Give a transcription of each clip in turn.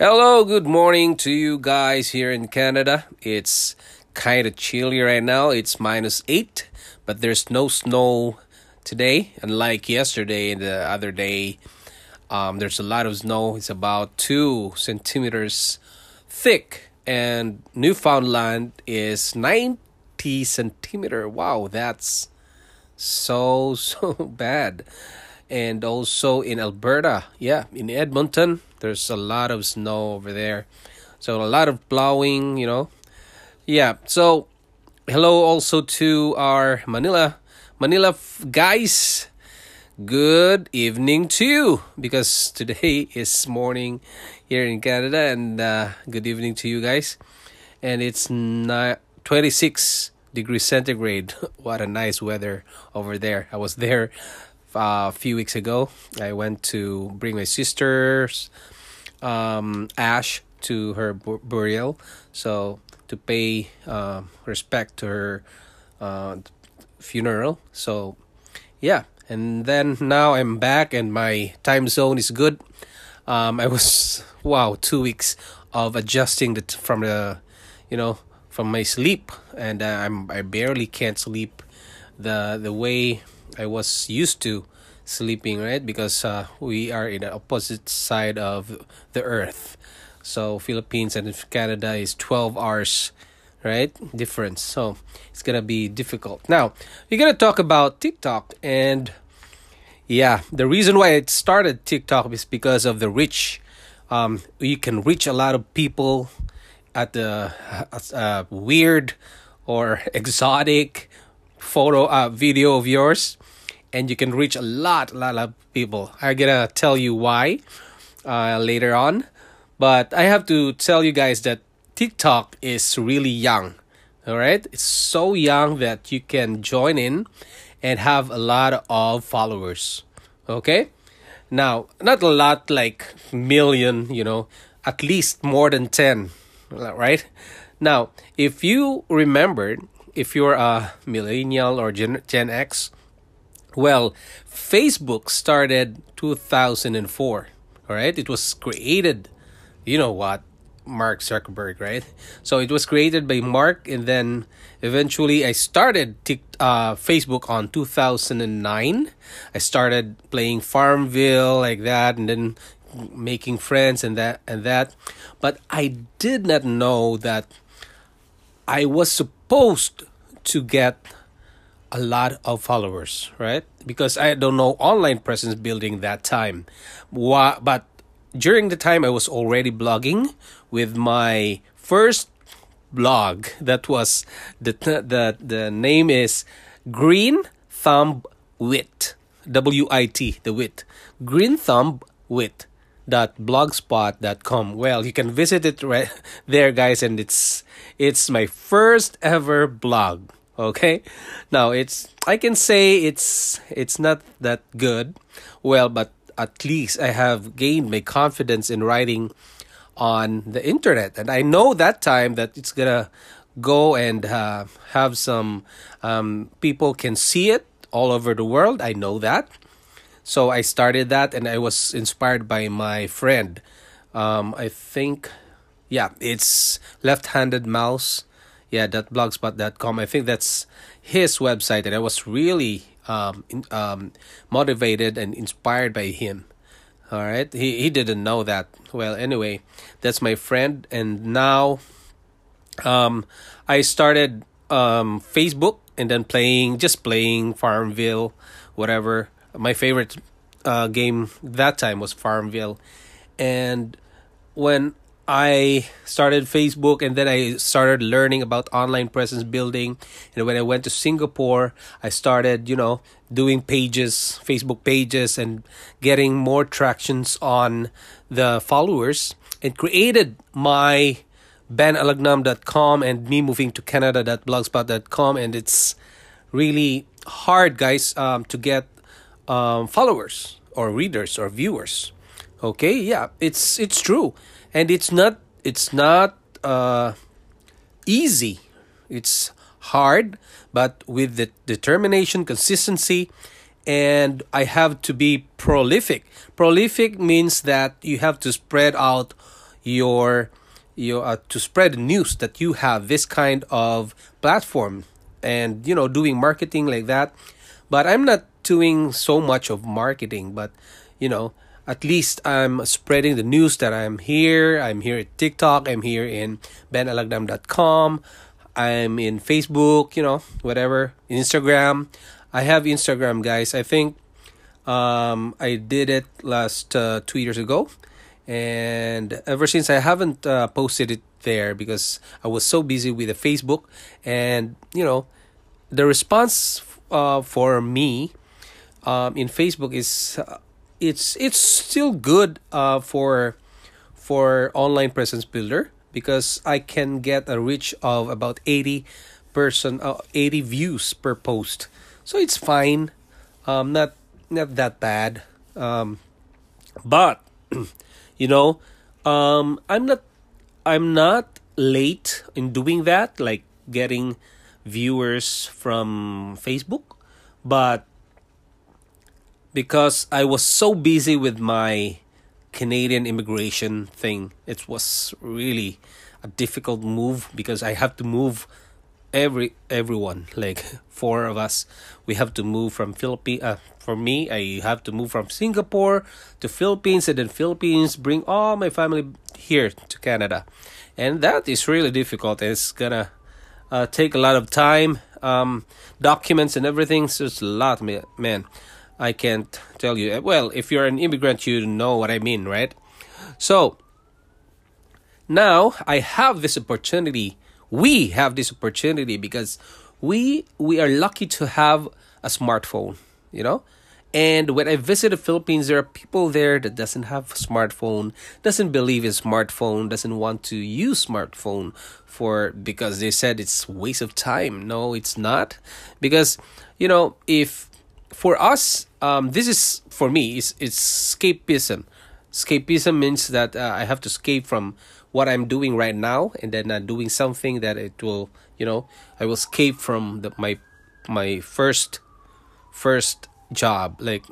Hello, good morning to you guys here in Canada. It's kind of chilly right now. It's minus 8, but there's no snow today, unlike yesterday and the other day. Um, there's a lot of snow. It's about 2 centimeters thick, and Newfoundland is 90 centimeter. Wow, that's so, so bad and also in Alberta. Yeah, in Edmonton, there's a lot of snow over there. So a lot of plowing, you know. Yeah, so hello also to our Manila Manila guys. Good evening to you because today is morning here in Canada and uh, good evening to you guys. And it's not 26 degrees centigrade. what a nice weather over there. I was there a few weeks ago. I went to bring my sister's um, ash to her burial, so to pay uh, respect to her uh, funeral. So, yeah, and then now I'm back, and my time zone is good. Um, I was wow two weeks of adjusting the from the, you know, from my sleep, and uh, I'm I barely can't sleep the the way I was used to sleeping, right? Because uh, we are in the opposite side of the earth. So Philippines and Canada is 12 hours, right? Difference. So it's gonna be difficult. Now we're gonna talk about TikTok and yeah, the reason why it started TikTok is because of the reach. Um, you can reach a lot of people at the uh, weird or exotic photo uh, video of yours and you can reach a lot, a lot of people. I'm gonna tell you why uh, later on, but I have to tell you guys that TikTok is really young. All right, it's so young that you can join in and have a lot of followers. Okay, now not a lot like million, you know, at least more than ten, right? Now, if you remembered, if you're a millennial or Gen, Gen X, well, Facebook started 2004. All right, it was created. You know what? Mark Zuckerberg, right? So it was created by Mark, and then eventually I started uh, Facebook on 2009. I started playing Farmville like that, and then making friends and that and that. But I did not know that I was supposed to get a lot of followers, right? Because I don't know online presence building that time. But during the time I was already blogging with my first blog that was the the the name is Green Thumb Wit. W I T the wit. Green Thumb Wit dot blogspot.com well you can visit it right there guys and it's it's my first ever blog okay? Now it's i can say it's it's not that good. Well but at least i have gained my confidence in writing on the internet. And i know that time that it's gonna go and uh, have some um, people can see it all over the world. I know that. So i started that and i was inspired by my friend. Um, i think yeah it's left-handed mouse yeah that blogspot.com i think that's his website and i was really um, um, motivated and inspired by him. All right? He, he didn't know that. Well anyway that's my friend and now um, i started um, facebook and then playing just playing farmville whatever. My favorite uh, game that time was farmville. And when I started Facebook and then I started learning about online presence building. And when I went to Singapore, I started, you know, doing pages, Facebook pages, and getting more tractions on the followers. and created my benalagnam.com and me moving to canada.blogspot.com and it's really hard guys um, to get um, followers or readers or viewers okay yeah it's it's true and it's not it's not uh, easy. It's hard but with the determination consistency and i have to be prolific. Prolific means that you have to spread out your you uh, to spread news that you have this kind of platform and you know doing marketing like that. But i'm not doing so much of marketing but you know at least i'm spreading the news that i'm here. I'm here at tiktok. I'm here in benalagnam.com i'm in facebook you know whatever instagram. I have instagram guys. I think um, i did it last uh, two years ago. And ever since I haven't uh, posted it there because I was so busy with the Facebook, and you know, the response uh, for me um, in Facebook is uh, it's it's still good uh, for for online presence builder because I can get a reach of about 80 person uh, 80 views per post. So it's fine. Um not not that bad. Um but you know um i'm not i'm not late in doing that like getting viewers from facebook but because i was so busy with my canadian immigration thing it was really a difficult move because i have to move every everyone like four of us. We have to move from philippines uh, for me i have to move from singapore to philippines and then philippines bring all my family here to canada. And that is really difficult. It's gonna uh, take a lot of time um, documents and everything so it's a lot man i can't tell you. Uh, well if you're an immigrant you know what i mean right? So now i have this opportunity. We have this opportunity because we we are lucky to have a smartphone you know? And when i visit the philippines there are people there that doesn't have smartphone doesn't believe in smartphone doesn't want to use smartphone for because they said it's waste of time. No it's not. Because you know if for us um this is for me it's, it's escapism. Escapism means that uh, i have to escape from what I'm doing right now and then uh, doing something that it will you know I will escape from the, my my first first job. Like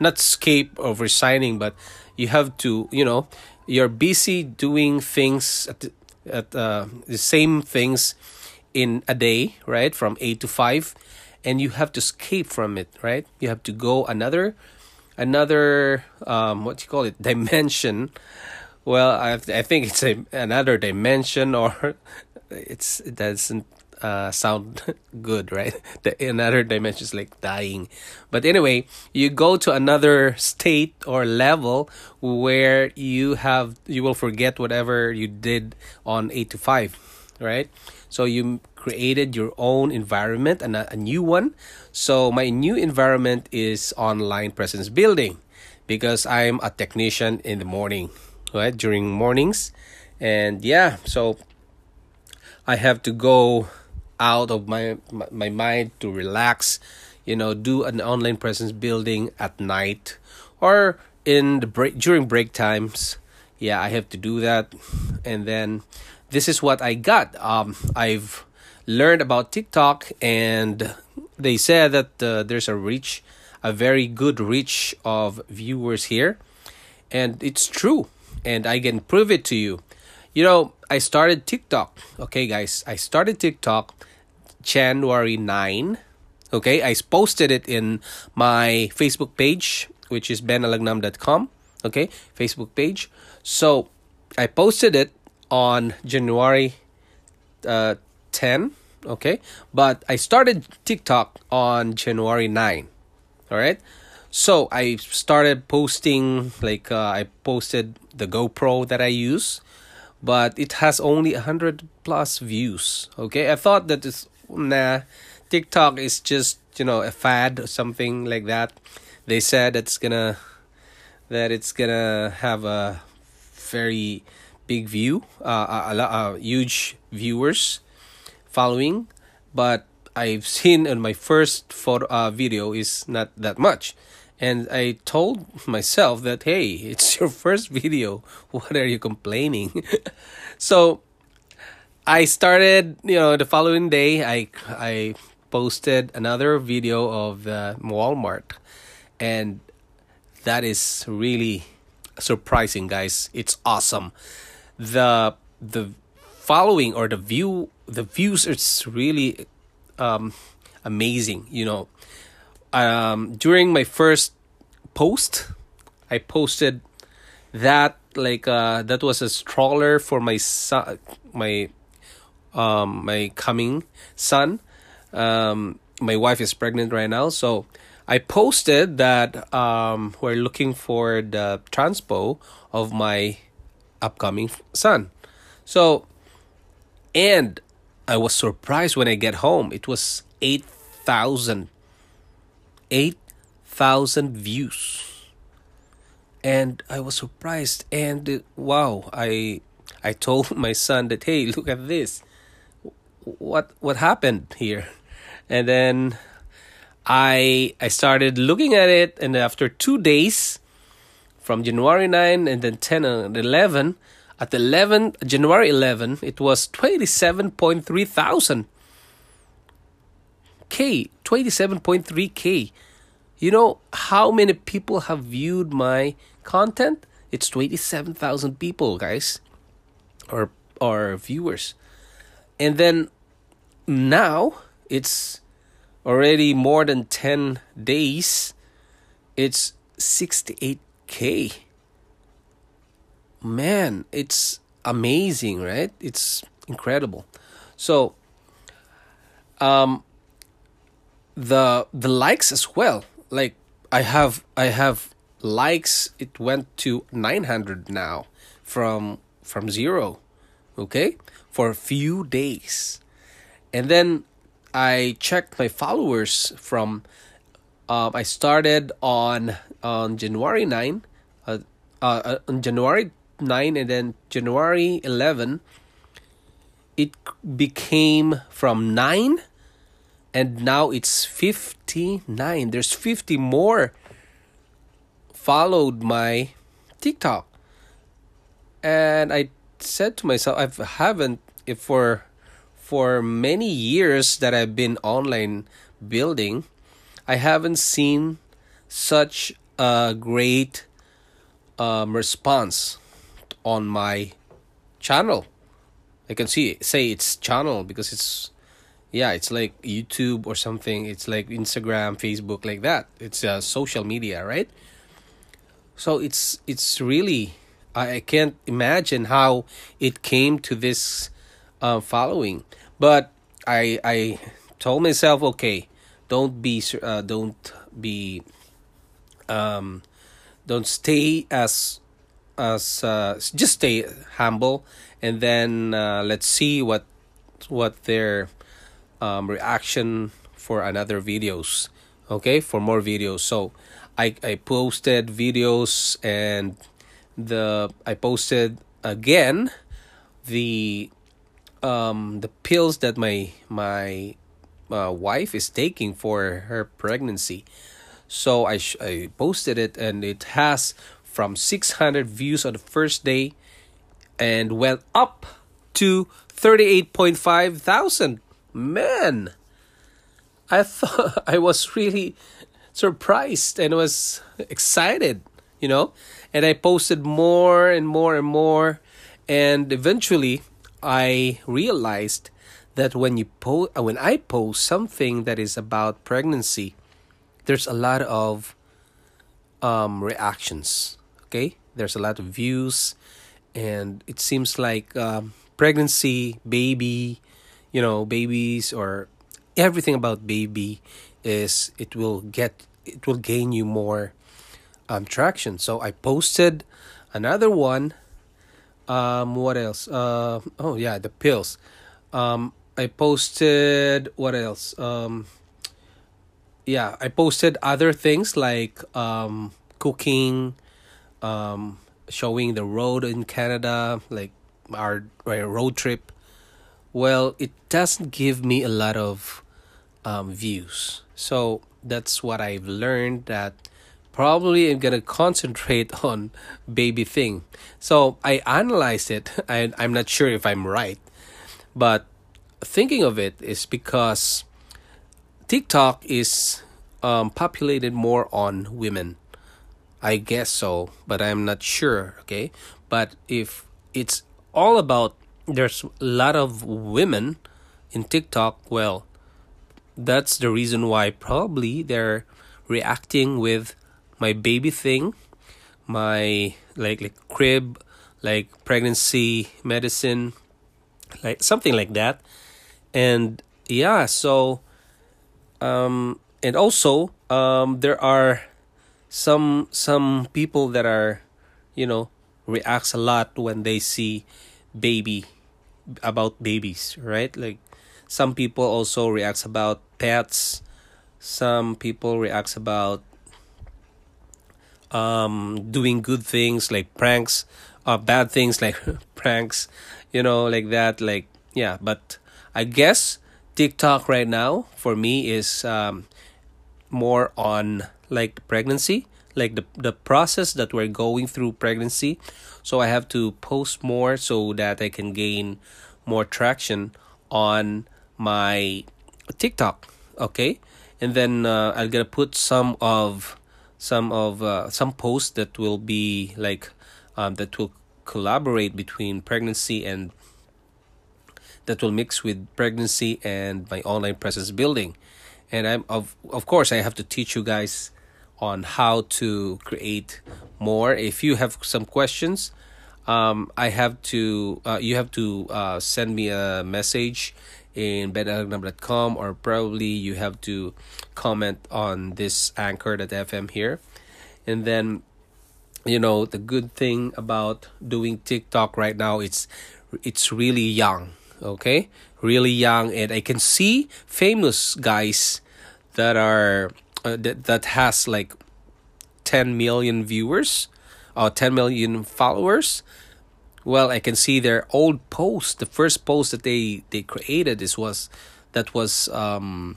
not escape of resigning but you have to you know you're busy doing things at, the, at uh, the same things in a day right? From 8 to 5 and you have to escape from it right you have to go another another um what you call it dimension well, I I think it's a another dimension, or it's it doesn't uh, sound good, right? The another dimension is like dying, but anyway, you go to another state or level where you have you will forget whatever you did on eight to five, right? So you created your own environment and a, new one. So my new environment is online presence building because I'm a technician in the morning right during mornings. And yeah so i have to go out of my my mind to relax you know do an online presence building at night or in the break during break times. Yeah i have to do that. And then this is what i got. Um i've learned about tiktok and they said that uh, there's a reach a very good reach of viewers here and it's true and I can prove it to you. You know, I started TikTok. Okay, guys, I started TikTok January 9. Okay, I posted it in my Facebook page, which is benalagnam.com. Okay, Facebook page. So I posted it on January uh, 10. Okay, but I started TikTok on January 9. All right so I started posting like uh, I posted the GoPro that I use, but it has only hundred plus views. Okay, I thought that it's nah, TikTok is just you know a fad or something like that. They said it's gonna that it's gonna have a very big view, uh, a, a, a huge viewers following, but I've seen in my first photo uh, video is not that much. And I told myself that hey, it's your first video. What are you complaining? so I started, you know, the following day I I posted another video of the Walmart and that is really surprising guys. It's awesome. The the following or the view the views it's really um, amazing. You know, um, during my first post, I posted that like uh, that was a stroller for my son, my um, my coming son. Um, my wife is pregnant right now, so I posted that um, we're looking for the transpo of my upcoming son. So, and I was surprised when I get home. It was 8,000. 8,000 views. And I was surprised and uh, wow, I I told my son that hey, look at this. What what happened here? And then I I started looking at it and after 2 days from January 9 and then 10 and 11 at 11 January 11, it was 27.3 thousand K, 27.3 K. You know how many people have viewed my content? It's 27,000 people, guys, or or viewers. And then now it's already more than 10 days. It's 68k man, it's amazing, right? It's incredible. So, um, the the likes as well. Like I have I have likes. It went to nine hundred now from from zero, okay, for a few days, and then I checked my followers from. Um, I started on on January nine, uh, uh, on January 9 and then January 11 it became from 9 and now it's 59 there's 50 more followed my TikTok. And I said to myself I haven't if for for many years that I've been online building I haven't seen such a great um, response on my channel. I can see say it's channel because it's yeah, it's like YouTube or something. It's like Instagram, Facebook, like that. It's uh, social media, right? So it's it's really I, I can't imagine how it came to this uh, following, but I I told myself, okay, don't be uh, don't be um don't stay as us uh, just stay humble and then uh, let's see what what their um, reaction for another videos okay for more videos. So i i posted videos and the i posted again the um the pills that my my uh, wife is taking for her pregnancy. So i i posted it and it has from 600 views on the first day and went up to 38.5 thousand. Man, I thought I was really surprised and was excited, you know. And I posted more and more and more, and eventually I realized that when you post, when I post something that is about pregnancy, there's a lot of um, reactions okay there's a lot of views and it seems like um, pregnancy baby you know babies or everything about baby is it will get it will gain you more um, traction. So i posted another one um what else? Uh oh yeah the pills. Um i posted what else? Um yeah i posted other things like um cooking um, showing the road in Canada, like our, our road trip, well, it doesn't give me a lot of um, views. So that's what I've learned that probably I'm gonna concentrate on baby thing. So I analyzed it. I I'm not sure if I'm right, but thinking of it is because TikTok is um, populated more on women. I guess so, but I'm not sure. Okay, but if it's all about there's a lot of women in TikTok, well, that's the reason why probably they're reacting with my baby thing, my like like crib, like pregnancy medicine, like something like that. And yeah, so um and also um there are some some people that are you know reacts a lot when they see baby about babies, right? Like some people also reacts about pets. Some people reacts about um doing good things like pranks or uh, bad things like pranks, you know, like that like yeah, but I guess TikTok right now for me is um more on like pregnancy like the the process that we're going through pregnancy. So i have to post more so that i can gain more traction on my tiktok okay? And then uh, i'm gonna put some of some of uh, some posts that will be like um, that will collaborate between pregnancy and that will mix with pregnancy and my online presence building. And i'm of of course i have to teach you guys on how to create more. If you have some questions, um, I have to uh, you have to uh, send me a message in benalagnam.com or probably you have to comment on this anchor.fm here. And then you know the good thing about doing TikTok right now it's it's really young, okay? Really young and I can see famous guys that are uh, that that has like 10 million viewers or uh, 10 million followers well i can see their old post. The first post that they they created this was that was um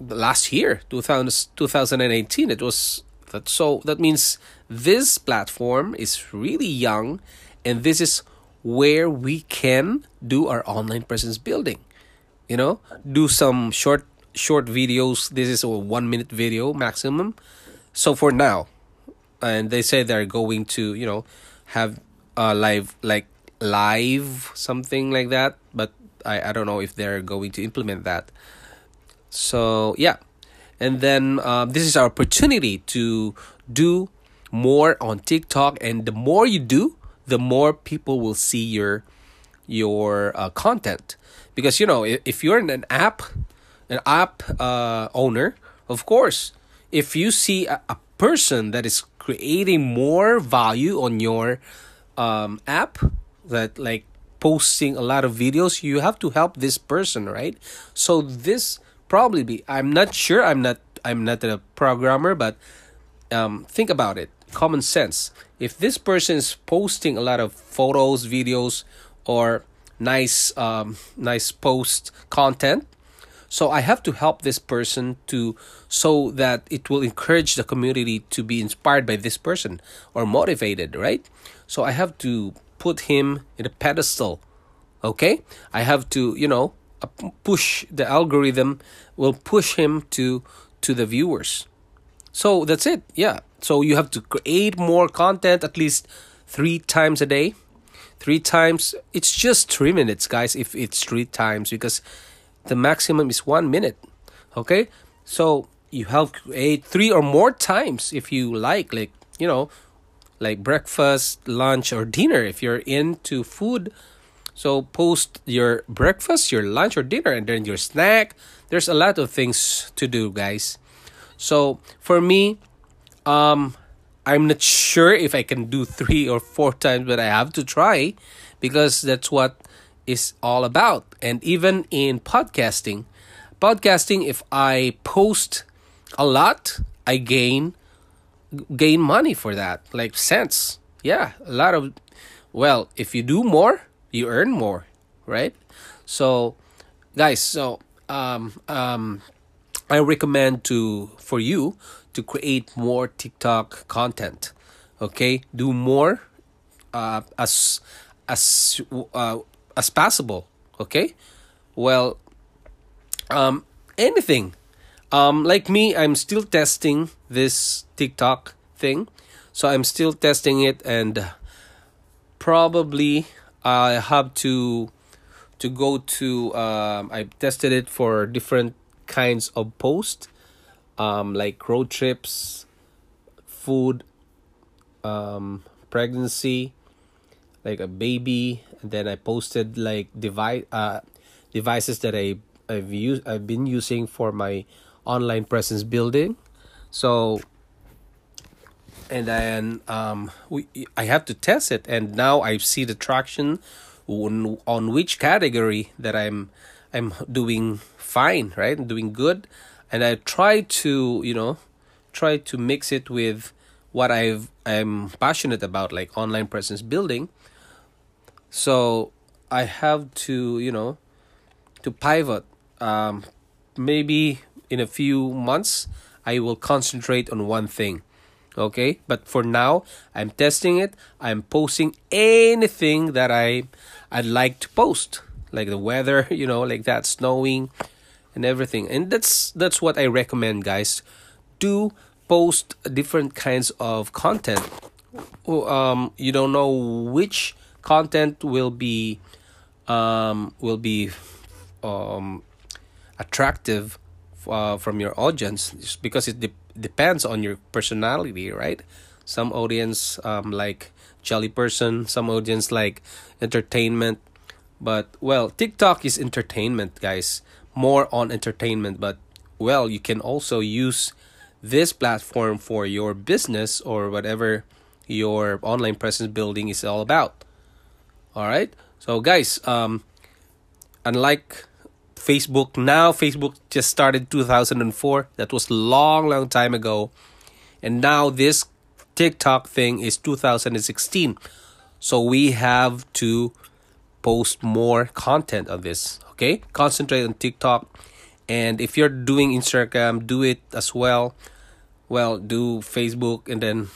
last year 2000, 2018 it was that so that means this platform is really young and this is where we can do our online presence building. You know do some short short videos. This is a one minute video maximum. So for now, and they say they're going to you know have a live like live something like that, but I I don't know if they're going to implement that. So yeah, and then um, this is our opportunity to do more on TikTok, and the more you do, the more people will see your your uh, content because you know if, if you're in an app an app uh, owner, of course, if you see a, a person that is creating more value on your um, app, that like posting a lot of videos, you have to help this person, right? So this probably be. I'm not sure. I'm not. I'm not a programmer, but um, think about it. Common sense. If this person is posting a lot of photos, videos, or nice, um, nice post content, so I have to help this person to so that it will encourage the community to be inspired by this person or motivated, right? So I have to put him in a pedestal. Okay? I have to, you know, push the algorithm will push him to to the viewers. So that's it. Yeah. So you have to create more content at least 3 times a day. 3 times it's just 3 minutes guys if it's 3 times because the maximum is one minute okay? So you have create three or more times if you like like you know like breakfast lunch or dinner if you're into food. So post your breakfast your lunch or dinner and then your snack. There's a lot of things to do guys. So for me um i'm not sure if i can do three or four times but i have to try because that's what is all about. And even in podcasting, podcasting, if I post a lot, I gain gain money for that, like cents. yeah a lot of well if you do more you earn more right so guys so um um i recommend to for you to create more tiktok content okay do more uh as as uh, as possible okay? Well um anything. Um like me i'm still testing this tiktok thing. So i'm still testing it and probably i have to to go to um i tested it for different kinds of posts um like road trips food um pregnancy like a baby and then i posted like device uh devices that i i've used i've been using for my online presence building. So and then um we i have to test it and now i see the traction on, on which category that i'm i'm doing fine right? I'm doing good. And i try to you know try to mix it with what i've i'm passionate about like online presence building so i have to you know to pivot um maybe in a few months i will concentrate on one thing okay? But for now i'm testing it. I'm posting anything that i i'd like to post like the weather you know like that snowing and everything. And that's that's what i recommend guys. Do post different kinds of content. Um you don't know which content will be um will be um attractive uh, from your audience because it de- depends on your personality right? Some audience um like jolly person some audience like entertainment but well tiktok is entertainment guys more on entertainment but well you can also use this platform for your business or whatever your online presence building is all about all right. So guys um unlike facebook now facebook just started 2004 that was long long time ago. And now this tiktok thing is 2016 so we have to post more content on this okay? Concentrate on tiktok. And if you're doing instagram do it as well. Well do facebook and then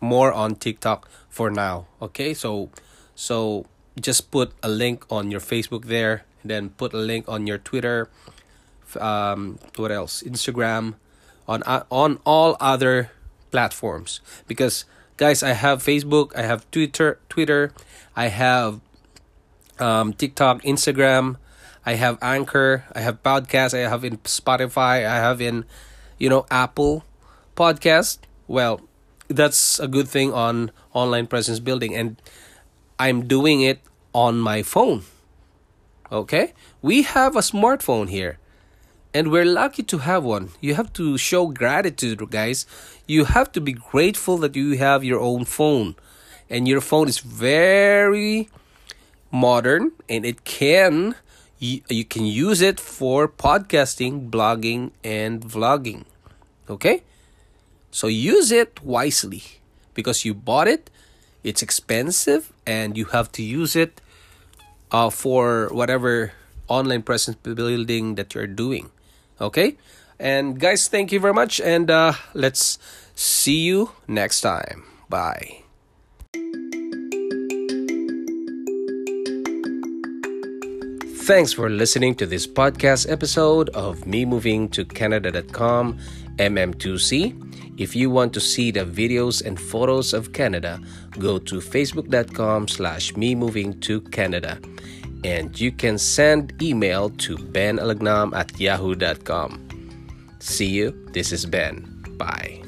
more on tiktok for now okay? So so just put a link on your Facebook there, then put a link on your Twitter, um, what else? Instagram, on uh, on all other platforms. Because guys, I have Facebook, I have Twitter, Twitter, I have um, TikTok, Instagram, I have Anchor, I have podcast, I have in Spotify, I have in, you know, Apple Podcast. Well, that's a good thing on online presence building and I'm doing it on my phone. Okay? We have a smartphone here. And we're lucky to have one. You have to show gratitude, guys. You have to be grateful that you have your own phone. And your phone is very modern and it can you, you can use it for podcasting, blogging and vlogging. Okay? So use it wisely because you bought it it's expensive and you have to use it uh, for whatever online presence building that you're doing okay? And guys thank you very much and uh, let's see you next time. Bye. Thanks for listening to this podcast episode of Me Moving to Canada.com MM2C. If you want to see the videos and photos of Canada, go to facebook.com slash me moving to Canada. And you can send email to benalagnam at yahoo.com. See you. This is Ben. Bye.